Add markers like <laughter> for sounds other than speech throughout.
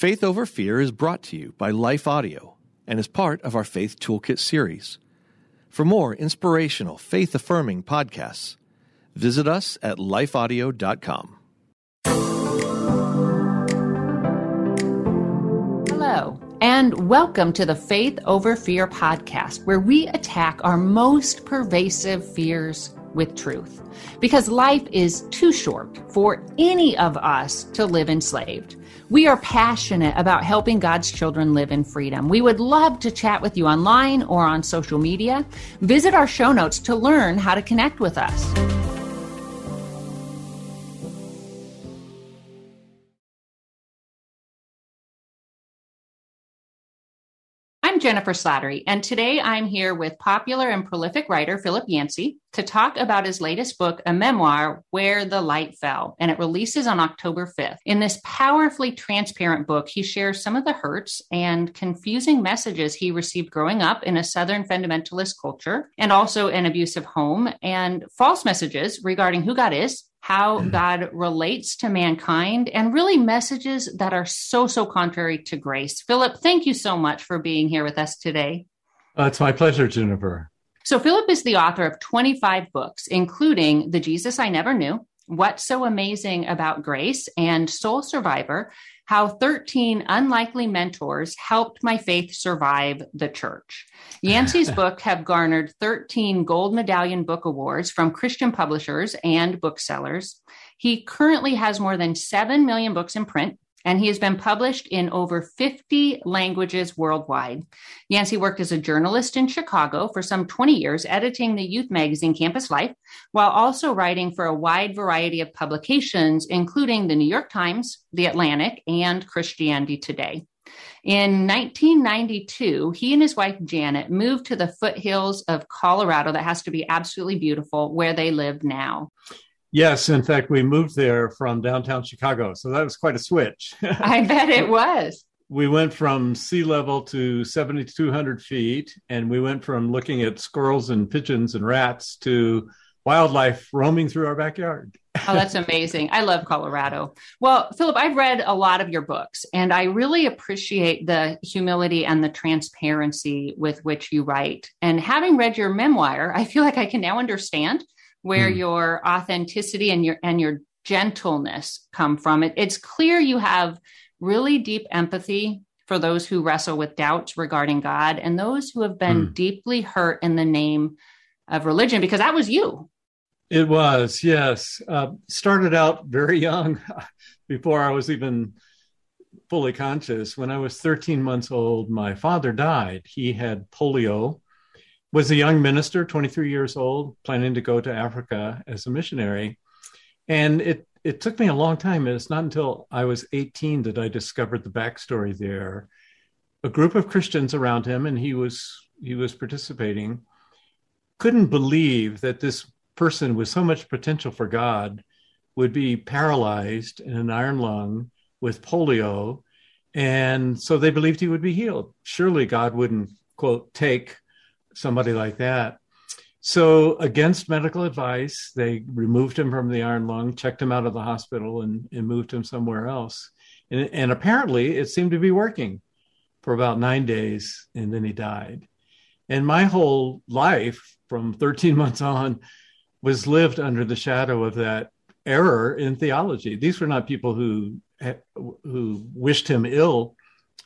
Faith Over Fear is brought to you by Life Audio and is part of our Faith Toolkit series. For more inspirational, faith affirming podcasts, visit us at lifeaudio.com. Hello, and welcome to the Faith Over Fear podcast, where we attack our most pervasive fears with truth. Because life is too short for any of us to live enslaved. We are passionate about helping God's children live in freedom. We would love to chat with you online or on social media. Visit our show notes to learn how to connect with us. Jennifer Slattery, and today I'm here with popular and prolific writer Philip Yancey to talk about his latest book, a memoir, Where the Light Fell, and it releases on October 5th. In this powerfully transparent book, he shares some of the hurts and confusing messages he received growing up in a Southern fundamentalist culture and also an abusive home, and false messages regarding who God is how mm-hmm. God relates to mankind, and really messages that are so, so contrary to grace. Philip, thank you so much for being here with us today. Uh, it's my pleasure, Jennifer. So, Philip is the author of 25 books, including The Jesus I Never Knew, What's So Amazing About Grace, and Soul Survivor how 13 unlikely mentors helped my faith survive the church. <laughs> Yancey's book have garnered 13 gold medallion book awards from Christian publishers and booksellers. He currently has more than 7 million books in print and he has been published in over 50 languages worldwide. Yancey worked as a journalist in Chicago for some 20 years, editing the youth magazine Campus Life, while also writing for a wide variety of publications, including the New York Times, The Atlantic, and Christianity Today. In 1992, he and his wife Janet moved to the foothills of Colorado, that has to be absolutely beautiful, where they live now. Yes, in fact, we moved there from downtown Chicago, so that was quite a switch. <laughs> I bet it was. We went from sea level to 7,200 feet, and we went from looking at squirrels and pigeons and rats to wildlife roaming through our backyard. <laughs> oh, that's amazing. I love Colorado. Well, Philip, I've read a lot of your books, and I really appreciate the humility and the transparency with which you write. And having read your memoir, I feel like I can now understand where mm. your authenticity and your and your gentleness come from. It, it's clear you have really deep empathy for those who wrestle with doubts regarding God and those who have been mm. deeply hurt in the name of religion, because that was you. It was, yes. Uh, started out very young, <laughs> before I was even fully conscious. When I was 13 months old, my father died. He had polio was a young minister, 23 years old, planning to go to Africa as a missionary. And it, it took me a long time. It's not until I was 18 that I discovered the backstory there. A group of Christians around him, and he was he was participating, couldn't believe that this person with so much potential for God would be paralyzed in an iron lung with polio. And so they believed he would be healed. Surely God wouldn't, quote, take somebody like that. So, against medical advice, they removed him from the iron lung, checked him out of the hospital, and, and moved him somewhere else. And, and apparently, it seemed to be working for about nine days, and then he died. And my whole life, from 13 <laughs> months on, was lived under the shadow of that error in theology. These were not people who who wished him ill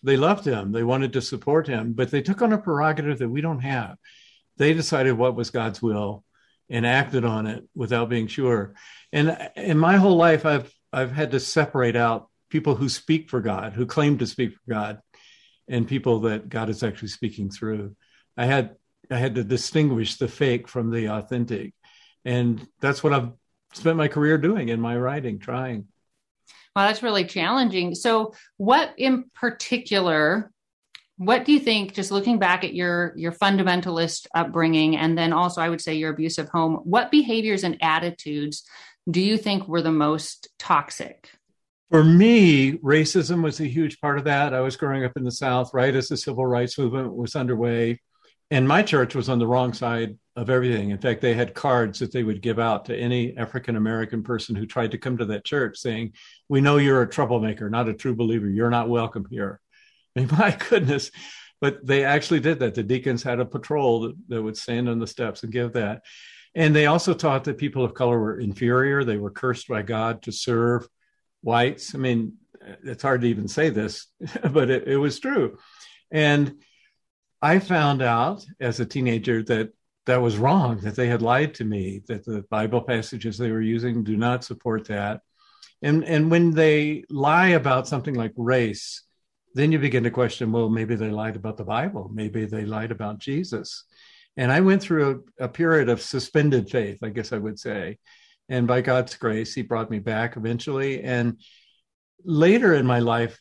they loved him. They wanted to support him, but they took on a prerogative that we don't have. They decided what was God's will and acted on it without being sure. And in my whole life, I've I've had to separate out people who speak for God, who claim to speak for God, and people that God is actually speaking through. I had I had to distinguish the fake from the authentic, and that's what I've spent my career doing in my writing, trying. Wow, that's really challenging. So, what in particular, what do you think, just looking back at your your fundamentalist upbringing, and then also I would say your abusive home, what behaviors and attitudes do you think were the most toxic? For me, racism was a huge part of that. I was growing up in the South right as the civil rights movement was underway. And my church was on the wrong side of everything. In fact, they had cards that they would give out to any African American person who tried to come to that church saying, We know you're a troublemaker, not a true believer. You're not welcome here. <laughs> Mean, my goodness. But they actually did that. The deacons had a patrol that, that would stand on the steps and give that. And they also taught that people of color were inferior. They were cursed by God to serve whites. I mean, it's hard to even say this, <laughs> but it, it was true. And I found out as a teenager that that was wrong, that they had lied to me, that the Bible passages they were using do not support that. And, and when they lie about something like race, then you begin to question well, maybe they lied about the Bible, maybe they lied about Jesus. And I went through a, a period of suspended faith, I guess I would say. And by God's grace, He brought me back eventually. And later in my life,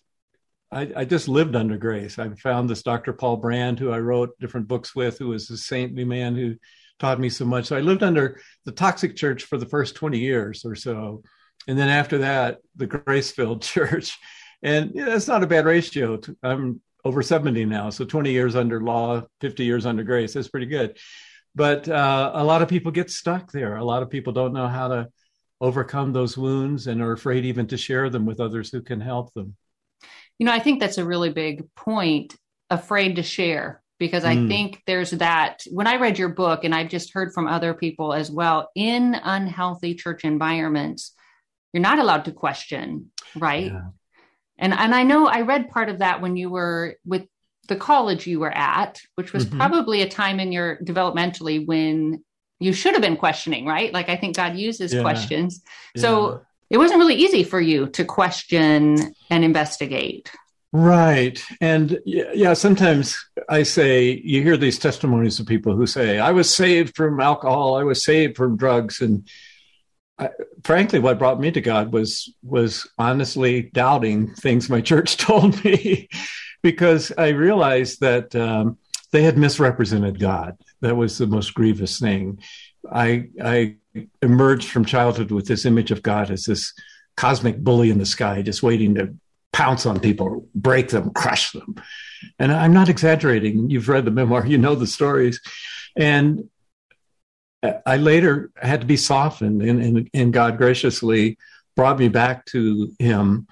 I, I, just lived under grace. I found this Dr. Paul Brand, who I wrote different books with, who was a saintly man who taught me so much. So I lived under the toxic church for the first 20 years or so. And then after that, the grace filled <laughs> church. And that's not a bad ratio. I'm over 70 now. So 20 years under law, 50 years under grace. That's pretty good. But uh, a lot of people get stuck there. A lot of people don't know how to overcome those wounds and are afraid even to share them with others who can help them. You know, I think that's a really big point, afraid to share, because I mm. think there's that. When I read your book, and I've just heard from other people as well, in unhealthy church environments, you're not allowed to question, right? Yeah. And and I know I read part of that when you were with the college you were at, which was mm-hmm. probably a time in your developmentally when you should have been questioning, right? Like I think God uses yeah. questions. So it wasn't really easy for you to question and investigate. Right. And yeah, sometimes I say, you hear these testimonies of people who say, I was saved from alcohol, I was saved from drugs. And I, frankly, what brought me to God was, was honestly doubting things my <laughs> church told me because I realized that um, they had misrepresented God. That was the most grievous thing. I, I emerged from childhood with this image of God as this cosmic bully in the sky, just waiting to pounce on people, break them, crush them. And I'm not exaggerating. You've read the memoir, you know the stories. And I later had to be softened, and, and, and God graciously brought me back to Him.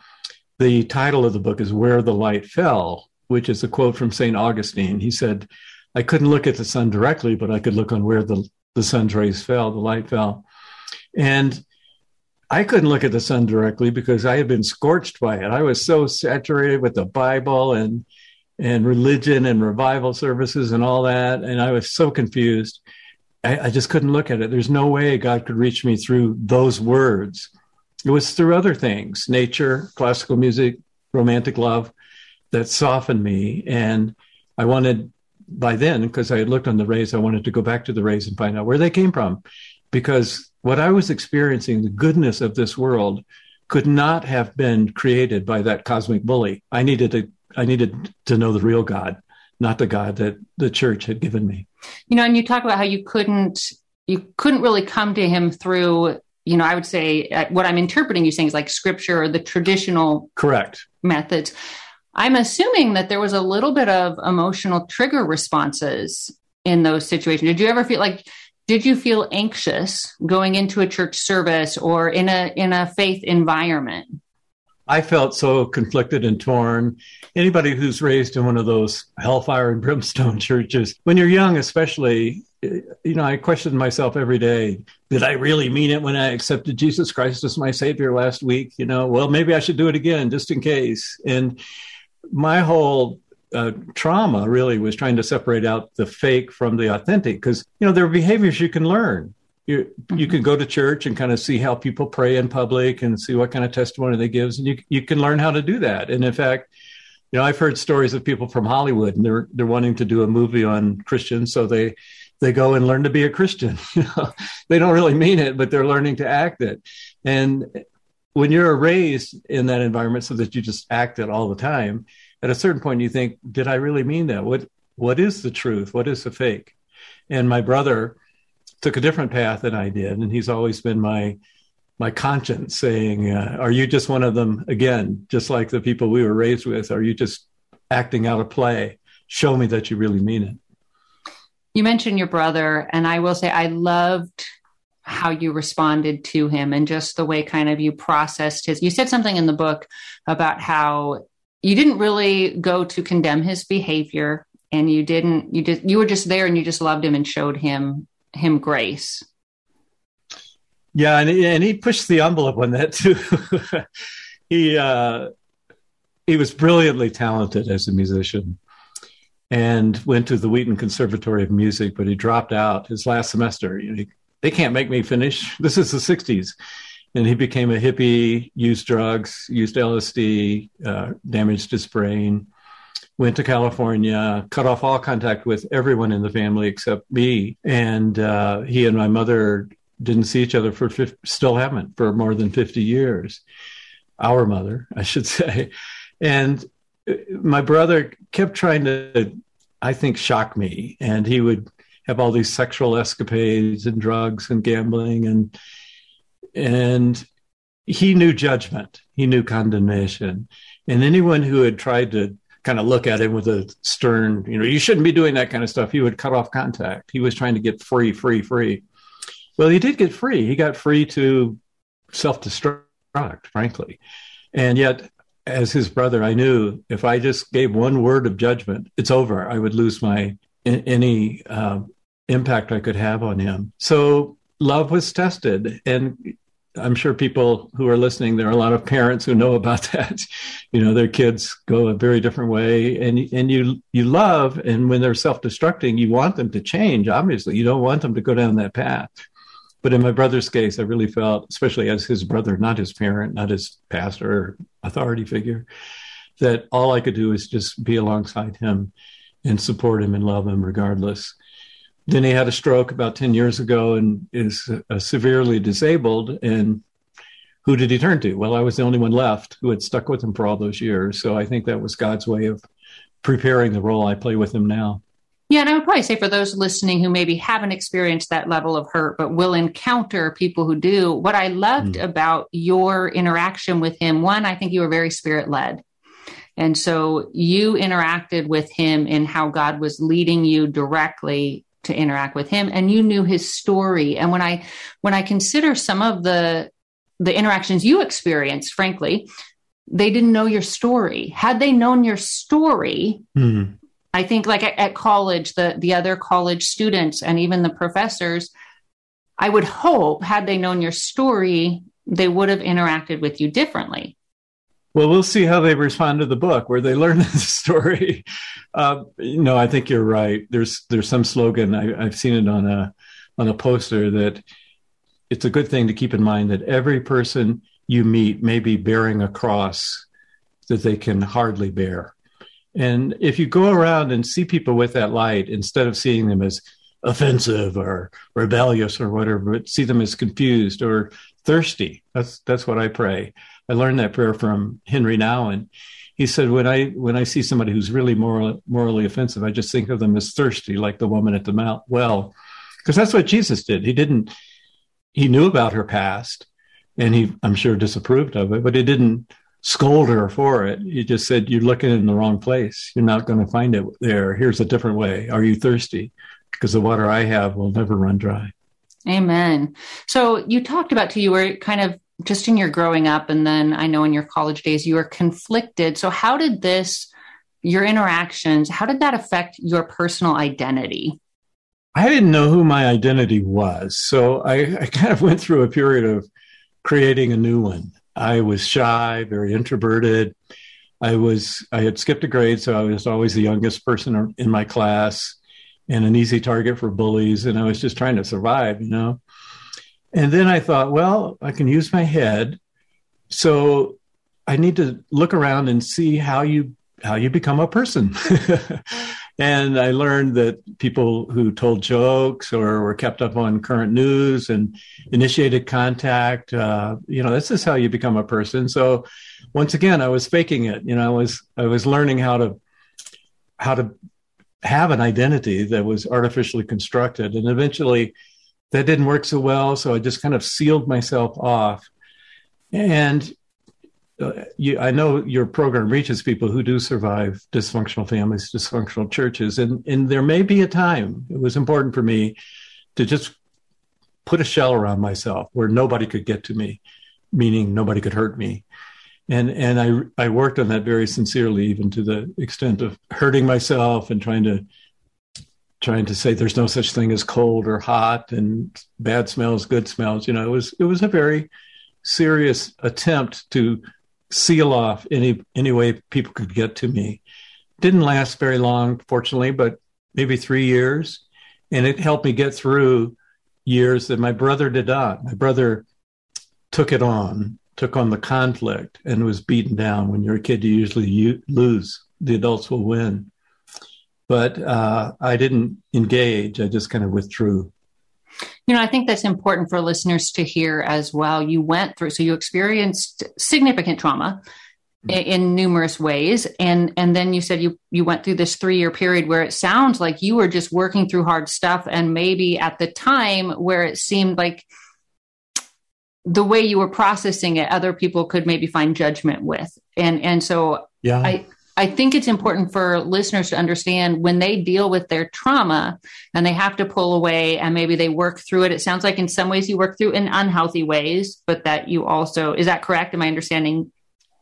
The title of the book is Where the Light Fell, which is a quote from St. Augustine. He said, I couldn't look at the sun directly, but I could look on where the the sun's rays fell, the light fell. And I couldn't look at the sun directly because I had been scorched by it. I was so saturated with the Bible and and religion and revival services and all that, and I was so confused. I, I just couldn't look at it. There's no way God could reach me through those words. It was through other things, nature, classical music, romantic love, that softened me. And I wanted by then, because I had looked on the rays, I wanted to go back to the rays and find out where they came from. Because what I was experiencing, the goodness of this world, could not have been created by that cosmic bully. I needed to I needed to know the real God, not the God that the church had given me. You know, and you talk about how you couldn't you couldn't really come to him through you know, I would say uh, what I'm interpreting you saying is like scripture or the traditional correct methods. I'm assuming that there was a little bit of emotional trigger responses in those situations. Did you ever feel like did you feel anxious going into a church service or in a in a faith environment? I felt so conflicted and torn. Anybody who's raised in one of those hellfire and brimstone <laughs> churches, when you're young, especially, you know, I questioned myself every day. Did I really mean it when I accepted Jesus Christ as my Savior last week? You know, well, maybe I should do it again just in case. And my whole uh, trauma really was trying to separate out the fake from the authentic because you know there are behaviors you can learn. You mm-hmm. you can go to church and kind of see how people pray in public and see what kind of testimony they give and you you can learn how to do that. And in fact you know i've heard stories of people from hollywood and they're they're wanting to do a movie on christians so they they go and learn to be a christian. <laughs> You know they don't really mean it but they're learning to act it. And when you're raised in that environment so that you just act it all the time, at a certain point you think, did I really mean that? What what is the truth? What is the fake? And my brother took a different path than I did, and he's always been my my conscience saying, uh, "Are you just one of them again? Just like the people we were raised with? Are you just acting out a play? Show me that you really mean it." You mentioned your brother, and I will say I loved how you responded to him and just the way kind of you processed his. You said something in the book about how you didn't really go to condemn his behavior and you didn't you just you were just there and you just loved him and showed him him grace yeah and he, and he pushed the envelope on that too <laughs> he uh he was brilliantly talented as a musician and went to the Wheaton Conservatory of Music, but he dropped out his last semester. You know, he, they can't make me finish. <laughs> This is the 60s. And he became a hippie, used drugs, used LSD, uh, damaged his brain, went to California, cut off all contact with everyone in the family except me. And uh, he and my mother didn't see each other for, 50, still haven't for more than 50 years. Our mother, <laughs> I should say. And uh, my brother kept trying to, I think, shock me. And he would have all these sexual escapades and drugs and gambling and and he knew judgment. He knew condemnation. And anyone who had tried to kind of look at him with a stern you know you shouldn't be doing that kind of stuff he would cut off contact. He was trying to get free free free. Well he did get free. He got free to self-destruct frankly. And yet as his brother i knew if i just gave one word of judgment it's over. I would lose my any uh, impact I could have on him. So love was tested, and I'm sure people who are listening, there are a lot of parents who know about <laughs> that. You know, their kids go a very different way, and and you you love, and when they're self-destructing, you want them to change. Obviously, you don't want them to go down that path. But in my brother's case, I really felt, especially as his brother, not his parent, not his pastor or authority figure, that all I could do is just be alongside him and support him and love him regardless. Then he had a stroke about 10 years ago and is uh, severely disabled. And who did he turn to? Well, I was the only one left who had stuck with him for all those years. So I think that was God's way of preparing the role I play with him now. Yeah, and I would probably say for those listening who maybe haven't experienced that level of hurt, but will encounter people who do, what I loved mm. about your interaction with him, one, I think you were very spirit led. And so you interacted with him in how God was leading you directly to interact with him and you knew his story. And when I when I consider some of the the interactions you experienced, frankly, they didn't know your story. Had they known your story, mm-hmm. I think like at, at college, the the other college students and even the professors, I would hope had they known your story, they would have interacted with you differently. Well, we'll see how they respond to the book, where they <laughs> learn the story. Uh, I think you're right. There's there's some slogan I, I've seen it on a on a poster that it's a good thing to keep in mind that every person you meet may be bearing a cross that they can hardly bear. And if you go around and see people with that light, instead of seeing them as offensive or rebellious or whatever, but see them as confused or thirsty. That's that's what I pray. I learned that prayer from Henri Nouwen, and He said, when I when I see somebody who's really moral, morally offensive, I just think of them as thirsty, like the woman at the mount well, because that's what Jesus did. He didn't. He knew about her past, and he, I'm sure, disapproved of it, but he didn't scold her for it. He just said, "You're looking in the wrong place. You're not going to find it there. Here's a different way. Are you thirsty? Because the water I have will never run dry." Amen. So you talked about too, you were kind of just in your growing up and then I know in your college days you were conflicted. So how did this your interactions, how did that affect your personal identity? I didn't know who my identity was. So I, I kind of went through a period of creating a new one. I was shy, very introverted. I was I had skipped a grade, so I was always the youngest person in my class and an easy target for bullies. And I was just trying to survive, you know. And then I thought, well, I can use my head. So I need to look around and see how you how you become a person. <laughs> and I learned that people who told jokes or were kept up on current news and initiated contact, uh, you know, this is how you become a person. So once again, I was faking it. You know, I was I was learning how to how to have an identity that was artificially constructed, and eventually that didn't work so well. So I just kind of sealed myself off. And uh, you, I know your program reaches people who do survive dysfunctional families, dysfunctional churches, and and there may be a time. It was important for me to just put a shell around myself where nobody could get to me, meaning nobody could hurt me. And and I I worked on that very sincerely, even to the extent of hurting myself and trying to trying to say there's no such thing as cold or hot and bad smells, good smells. You know, it was it was a very serious attempt to seal off any any way people could get to me. Didn't last very long, fortunately, but maybe three years, and it helped me get through years that my brother did not. My brother took it on, took on the conflict, and was beaten down. When you're a kid, you usually lose. The adults will win. But uh, I didn't engage. I just kind of withdrew. You know, I think that's important for listeners to hear as well. You went through, so you experienced significant trauma in, in numerous ways, and and then you said you you went through this three year period where it sounds like you were just working through hard stuff, and maybe at the time where it seemed like the way you were processing it, other people could maybe find judgment with, and and so yeah, I I think it's important for listeners to understand when they deal with their trauma and they have to pull away and maybe they work through it. It sounds like in some ways you work through in unhealthy ways, but that you also, is that correct? Am I understanding?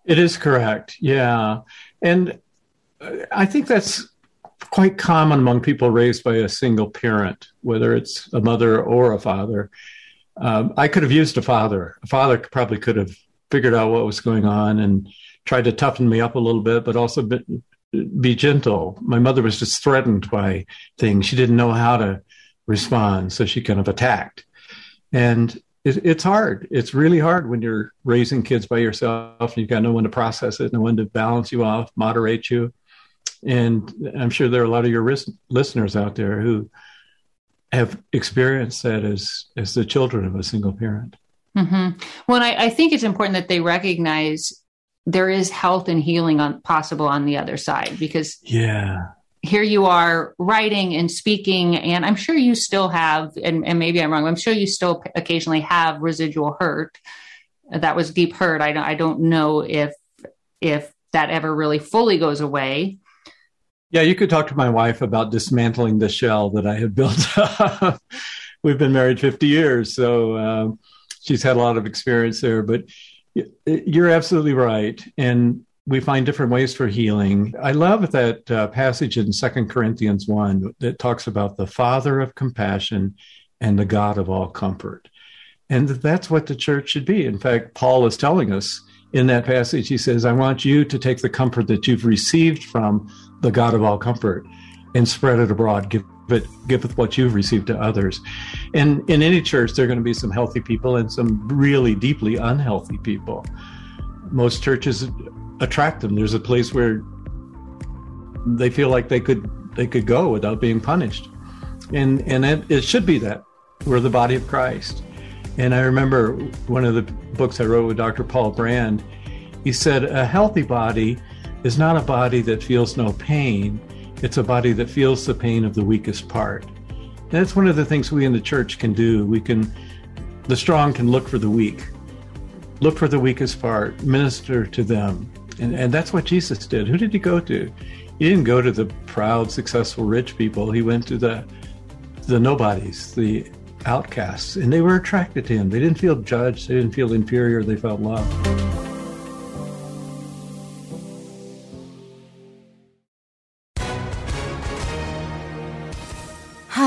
It is correct. Yeah. And I think that's quite common among people raised by a single parent, whether it's a mother or a father. Um, I could have used a father. A father probably could have figured out what was going on and tried to toughen me up a little bit, but also be, be gentle. My mother was just threatened by things. She didn't know how to respond, so she kind of attacked. And it, it's hard. It's really hard when you're raising kids by yourself and you've got no one to process it, no one to balance you off, moderate you. And I'm sure there are a lot of your ris- listeners out there who have experienced that as as the children of a single parent. Mm-hmm. Well, I, I think it's important that they recognize there is health and healing on possible on the other side because yeah. here you are writing and speaking and i'm sure you still have and, and maybe i'm wrong i'm sure you still occasionally have residual hurt. That was deep hurt. I don't, I don't know if if that ever really fully goes away. Yeah you could talk to my wife about dismantling the shell that i had built <laughs> up. We've been married 50 years so um, she's had a lot of experience there but you're absolutely right. And we find different ways for healing. I love that uh, passage in Second Corinthians 1 that talks about the Father of compassion and the God of all comfort. And that's what the church should be. In fact, Paul is telling us in that passage, he says, I want you to take the comfort that you've received from the God of all comfort and spread it abroad. Give it, give it what you've received to others. And in any church, there are going to be some healthy people and some really deeply unhealthy people. Most churches attract them. There's a place where they feel like they could they could go without being punished, and and it, it should be that we're the body of Christ. And I remember one of the books I wrote with Dr. Paul Brand. He said a healthy body is not a body that feels no pain it's a body that feels the pain of the weakest part. And that's one of the things we in the church can do. We can, the strong can look for the weak, look for the weakest part, minister to them. And, and that's what Jesus did. Who did he go to? He didn't go to the proud, successful, rich people. He went to the, the nobodies, the outcasts, and they were attracted to him. They didn't feel judged, they didn't feel inferior, they felt loved.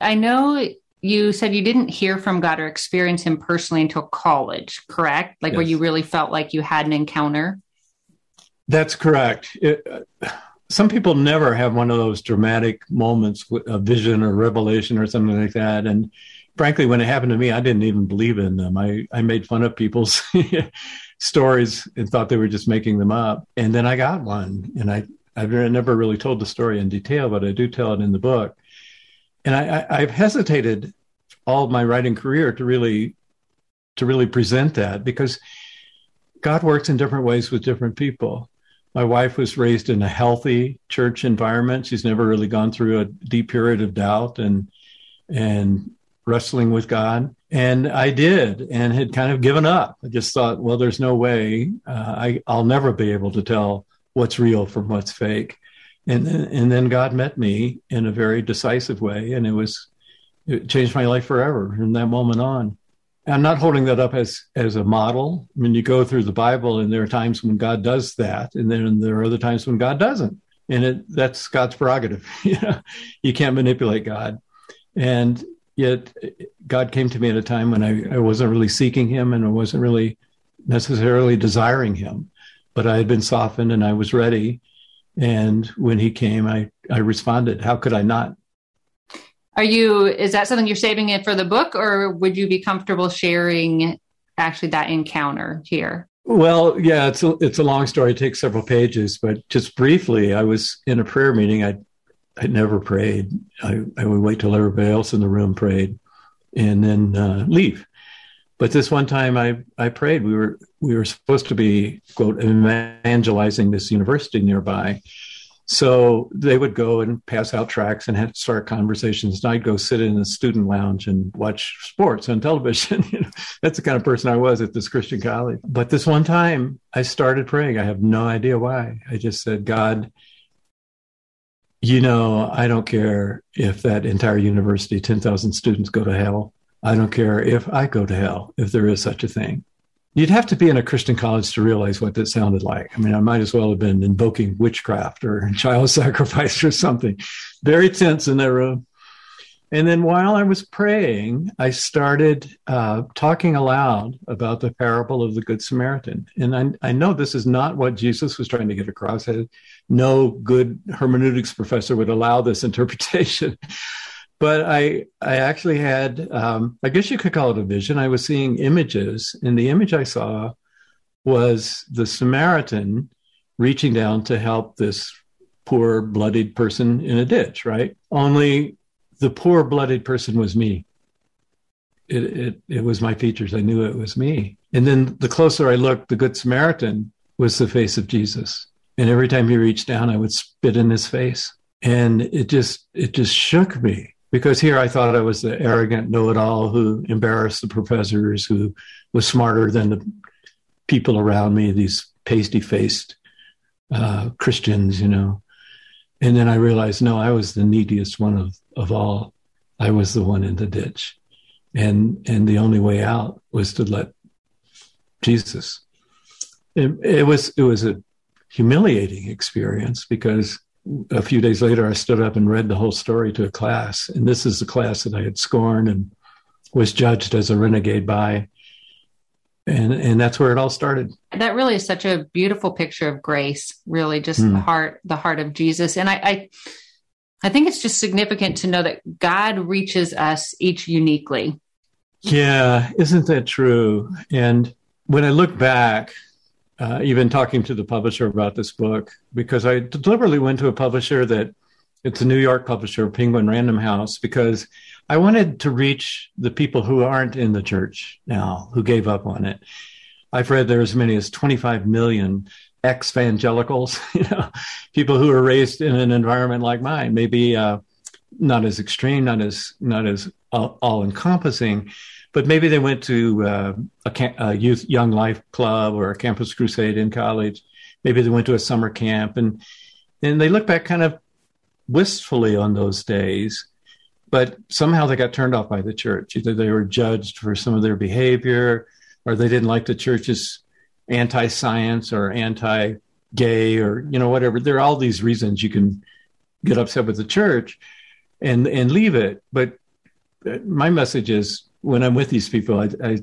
I know you said you didn't hear from God or experience Him personally until college, correct? Like Yes. where you really felt like you had an encounter. That's correct. It, uh, some people never have one of those dramatic moments, with a vision or revelation or something like that. And frankly, when it happened to me, I didn't even believe in them. I, I made fun of people's <laughs> stories and thought they were just making them up. And then I got one, and I I've never really told the story in detail, but I do tell it in the book. And I, I, I've hesitated all my writing career to really to really present that because God works in different ways with different people. My wife was raised in a healthy church environment. She's never really gone through a deep period of doubt and and wrestling with God. And I did, and had kind of given up. I just thought, well, there's no way uh, I, I'll never be able to tell what's real from what's fake. And then, and then God met me in a very decisive way, and it was it changed my life forever from that moment on. I'm not holding that up as as a model. I mean, you go through the Bible, and there are times when God does that, and then there are other times when God doesn't, and it that's God's prerogative. <laughs> you know, you can't manipulate God, and yet God came to me at a time when I, I wasn't really seeking Him, and I wasn't really necessarily desiring Him, but I had been softened, and I was ready. And when He came, I I responded. How could I not? Are you, is that something you're saving it for the book or would you be comfortable sharing actually that encounter here? Well, yeah, it's a, it's a long story. It takes several pages, but just briefly, I was in a prayer meeting. I I never prayed. I, I would wait till everybody else in the room prayed, and then uh, leave. But this one time, I I prayed. We were we were supposed to be quote evangelizing this university nearby, so they would go and pass out tracts and have start conversations. And I'd go sit in the student lounge and watch sports on television. <laughs> you know, that's the kind of person I was at this Christian college. But this one time, I started praying. I have no idea why. I just said, God, you know, I don't care if that entire university, 10,000 students go to hell. I don't care if I go to hell, if there is such a thing. You'd have to be in a Christian college to realize what that sounded like. I mean, I might as well have been invoking witchcraft or <laughs> child sacrifice or something. Very tense in that room. And then while I was praying, I started uh, talking aloud about the parable of the Good Samaritan. And I, I know this is not what Jesus was trying to get across. No good hermeneutics professor would allow this <laughs> interpretation. But I, I actually had, um, I guess you could call it a vision. I was seeing images, and the image I saw was the Samaritan reaching down to help this poor, bloodied person in a ditch, right? Only the poor blooded person was me. It, it, it was my features. I knew it was me. And then the closer I looked, the Good Samaritan was the face of Jesus. And every time he reached down, I would spit in his face. And it just, it just shook me because here I thought I was the arrogant know-it-all who embarrassed the professors, who was smarter than the people around me, these pasty-faced uh, Christians, you know. And then I realized, no, I was the neediest one of, of all. I was the one in the ditch. And, and the only way out was to let Jesus. It, it was, it was a humiliating experience because a few days later, I stood up and read the whole story to a class. And this is the class that I had scorned and was judged as a renegade by. And, and that's where it all started. That really is such a beautiful picture of grace, really just Hmm. the heart, the heart of Jesus. And I, I, I think it's just significant to know that God reaches us each uniquely. Yeah, isn't that true? And when I look back, uh, even talking to the publisher about this book, because I deliberately went to a publisher that it's a New York publisher, Penguin Random House, because I wanted to reach the people who aren't in the church now, who gave up on it. I've read there are as many as 25 million ex-evangelicals, <laughs> you know, people who were raised in an environment like mine, maybe uh, not as extreme, not as not as all, all encompassing, but maybe they went to uh, a, a youth young life club or a campus crusade in college. Maybe they went to a summer camp, and and they look back kind of wistfully on those days. But somehow they got turned off by the church. Either they were judged for some of their behavior, or they didn't like the church's anti-science or anti-gay or you know whatever. There are all these reasons you can get upset with the church and and leave it. But uh, my message is when I'm with these people, I, I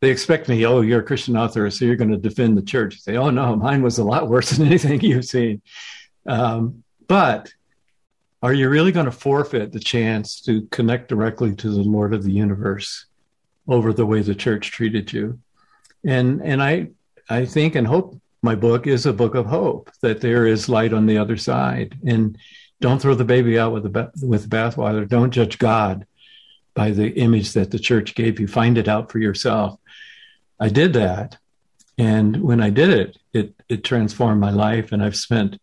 they expect me, oh, you're a Christian author, so you're going to defend the church. Say, oh no, mine was a lot worse <laughs> than anything you've seen. Um, but are you really going to forfeit the chance to connect directly to the Lord of the universe over the way the church treated you? And and I I think and hope my book is a book of hope that there is light on the other side. And don't throw the baby out with the with the bathwater. Don't judge God by the image that the church gave you. Find it out for yourself. I did that, and when I did it, it it transformed my life, and I've spent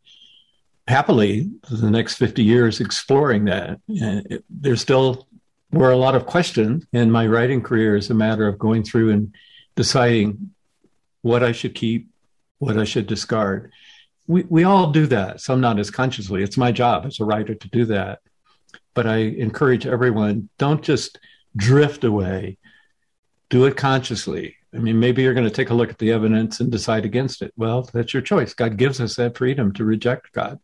happily the next 50 years exploring that. And it, there still were a lot of questions, and my writing career is a matter of going through and deciding what I should keep, what I should discard. We, we all do that, some not as consciously. It's my job as a writer to do that. But I encourage everyone don't just drift away, do it consciously. I mean, maybe you're going to take a look at the evidence and decide against it. Well, that's your choice. God gives us that freedom to reject God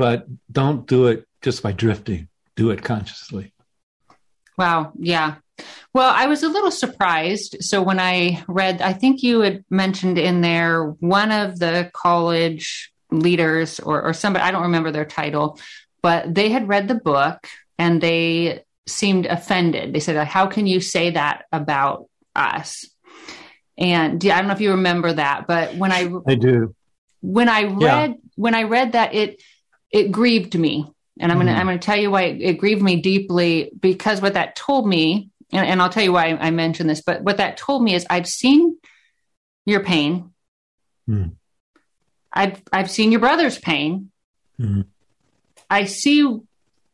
but don't do it just by drifting. Do it consciously. Wow. Yeah. Well, I was a little surprised. So when I read, I think you had mentioned in there one of the college leaders or, or somebody, I don't remember their title, but they had read the book and they seemed offended. They said, How can you say that about us? And I don't know if you remember that, but when I I do. When I read yeah. when I read that it it grieved me. And I'm mm-hmm. going to, I'm going to tell you why it, it, grieved me deeply because what that told me, and, and I'll tell you why I, I, mentioned this, but what that told me is I've seen your pain. Mm. I've, I've seen your brother's pain. Mm. I see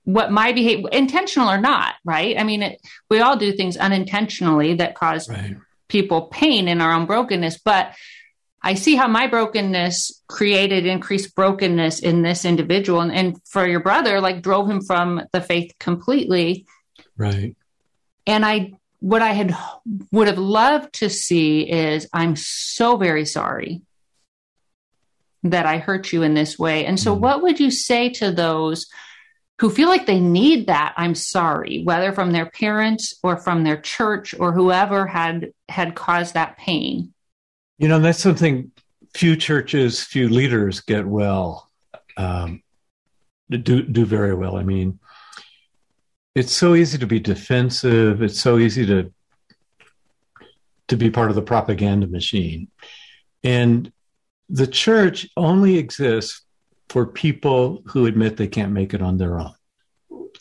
what my behavior, intentional or not, right? I mean, it, we all do things unintentionally that cause right. people pain in our own brokenness, but I see how my brokenness created increased brokenness in this individual. And, and for your brother, like drove him from the faith completely. Right. And I, what I had would have loved to see is I'm so very sorry that I hurt you in this way. And so, mm. what would you say to those who feel like they need that I'm sorry, whether from their parents or from their church or whoever had had caused that pain? You know, that's something few churches, few leaders get well, um, do do very well. I mean, it's so easy to be defensive. It's so easy to to be part of the propaganda machine, and the church only exists for people who admit they can't make it on their own.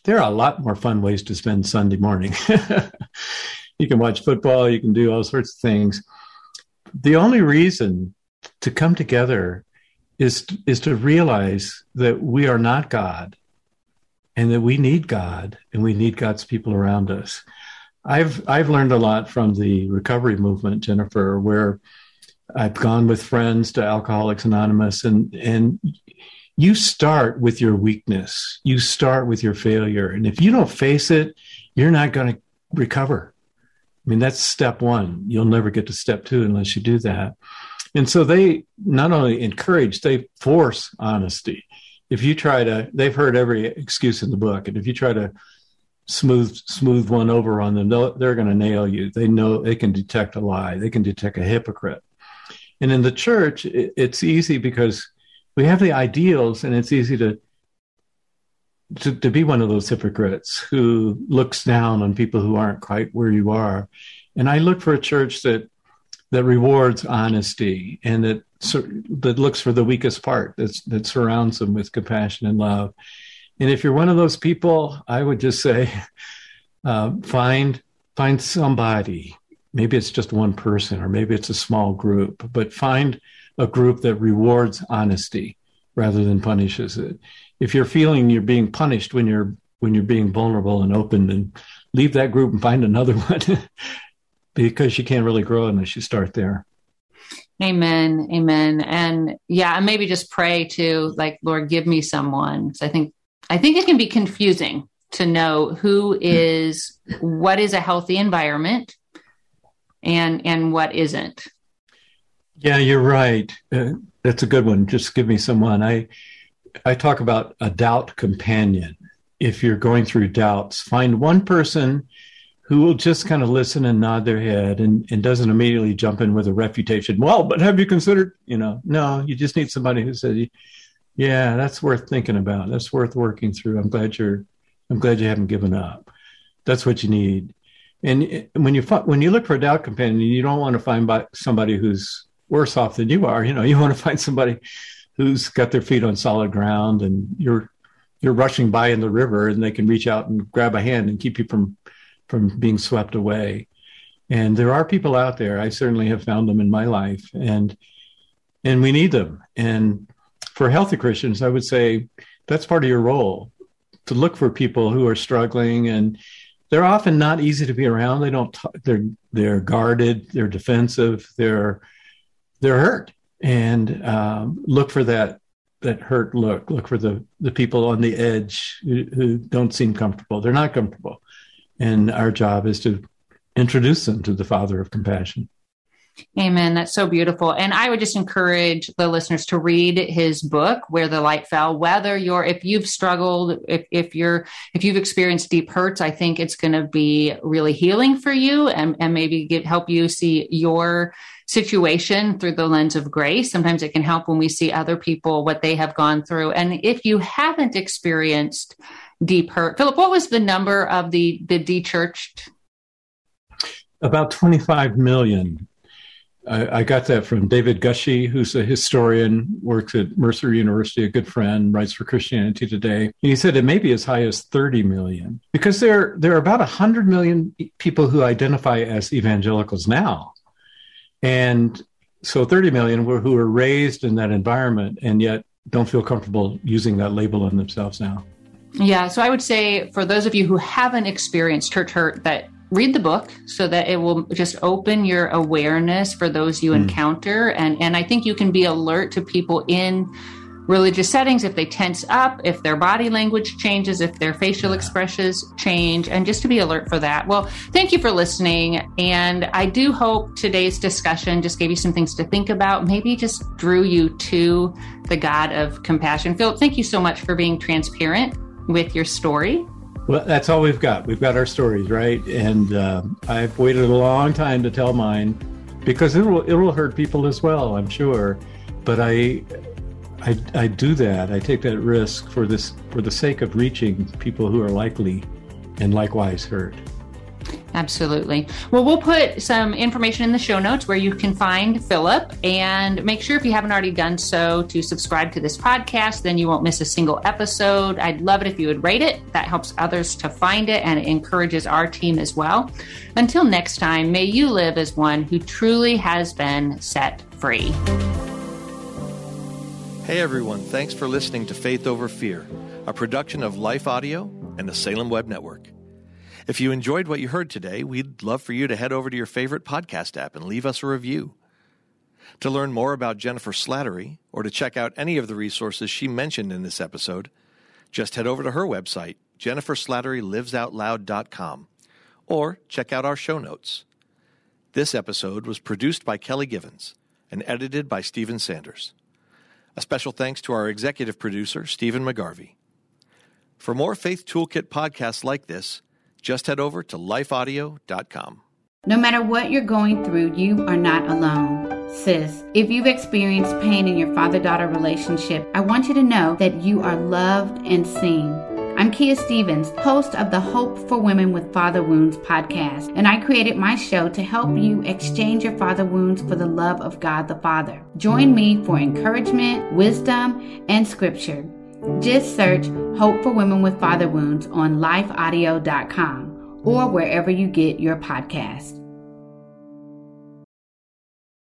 There are a lot more fun ways to spend Sunday morning. <laughs> you can watch football. You can do all sorts of things the only reason to come together is is to realize that we are not God and that we need God and we need God's people around us. I've I've learned a lot from the recovery movement, Jennifer, where I've gone with friends to Alcoholics Anonymous and and you start with your weakness. You start with your failure. And if you don't face it, you're not going to recover. I mean, that's step one. You'll never get to step two unless you do that. And so they not only encourage, they force honesty. If you try to, they've heard every excuse in the book, and if you try to smooth smooth one over on them, they're going to nail you. They know they can detect a lie. They can detect a hypocrite. And in the church, it's easy because we have the ideals, and it's easy to to, to be one of those hypocrites who looks down on people who aren't quite where you are. And I look for a church that that rewards honesty and that that looks for the weakest part that that surrounds them with compassion and love. And if you're one of those people, I would just say, <laughs> uh, find find somebody. Maybe it's just one person, or maybe it's a small group, but find a group that rewards honesty rather than punishes it if you're feeling you're being punished when you're when you're being vulnerable and open, then leave that group and find another <laughs> one because you can't really grow unless you start there. Amen. Amen. And yeah, and maybe just pray to like, Lord, give me someone. So I think I think it can be confusing to know who hmm. is what is a healthy environment and and what isn't. Yeah, you're right. Uh, that's a good one. Just give me someone. I I talk about a doubt companion. If you're going through doubts, find one person who will just kind of listen and nod their head and, and doesn't immediately jump in with a refutation. Well, but have you considered, you know, no, you just need somebody who says, yeah, that's worth thinking about. That's worth working through. I'm glad you're, I'm glad you haven't given up. That's what you need. And when you when you look for a doubt companion, you don't want to find somebody who's worse off than you are. You know, <laughs> you want to find somebody who's got their feet on solid ground, and you're you're rushing by in the river, and they can reach out and grab a hand and keep you from from being swept away. And there are people out there. I certainly have found them in my life, and and we need them. And for healthy Christians, I would say that's part of your role to look for people who are struggling and they're often not easy to be around. They don't. They're they're guarded. They're defensive. They're they're hurt. And um, look for that that hurt look. Look for the the people on the edge who, who don't seem comfortable. They're not comfortable. And our job is to introduce them to the Father of compassion. Amen. That's so beautiful. And I would just encourage the listeners to read his book, Where the Light Fell. Whether you're, if you've struggled, if, if you're, if you've experienced deep hurts, I think it's going to be really healing for you and, and maybe get, help you see your situation through the lens of grace. Sometimes it can help when we see other people, what they have gone through. And if you haven't experienced deep hurt, Philip, what was the number of the, the de-churched? About 25 million I, I, got that from David Gushee, who's a historian, works at Mercer University, a good friend, writes for Christianity Today. And he said it may be as high as 30 million because there, there are about 100 million people who identify as evangelicals now. And so 30 million were, who were raised in that environment and yet don't feel comfortable using that label on themselves now. Yeah, so I would say for those of you who haven't experienced church hurt, that read the book so that it will just open your awareness for those you mm. encounter. And and I think you can be alert to people in religious settings if they tense up if their body language changes if their facial yeah. expressions change and just to be alert for that. Well thank you for listening. And i do hope today's discussion just gave you some things to think about maybe just drew you to the god of compassion. Philip thank you so much for being transparent with your story well, that's all we've got. We've got our stories, right? And uh, I've waited a long time to tell mine because it will it will hurt people as well, I'm sure. But I, I, I do that. I take that risk for this for the sake of reaching people who are likely and likewise hurt. Absolutely. Well, we'll put some information in the show notes where you can find Philip and make sure if you haven't already done so to subscribe to this podcast, then you won't miss a single episode. I'd love it if you would rate it. That helps others to find it and it encourages our team as well. Until next time, may you live as one who truly has been set free. Hey everyone, thanks for listening to Faith Over Fear, a production of Life Audio and the Salem Web Network. If you enjoyed what you heard today, we'd love for you to head over to your favorite podcast app and leave us a review. To learn more about Jennifer Slattery or to check out any of the resources she mentioned in this episode, just head over to her website, jenniferslatterylivesoutloud.com, or check out our show notes. This episode was produced by Kelly Givens and edited by Stephen Sanders. A special thanks to our executive producer, Stephen McGarvey. For more Faith Toolkit podcasts like this, just head over to lifeaudio.com. No matter what you're going through, you are not alone. Sis, if you've experienced pain in your father daughter relationship, I want you to know that you are loved and seen. I'm Kia Stephens, host of the Hope for Women with Father Wounds podcast, and I created my show to help you exchange your father wounds for the love of God the Father. Join me for encouragement, wisdom, and scripture. Just search Hope for Women with Father Wounds on lifeaudio.com or wherever you get your podcast.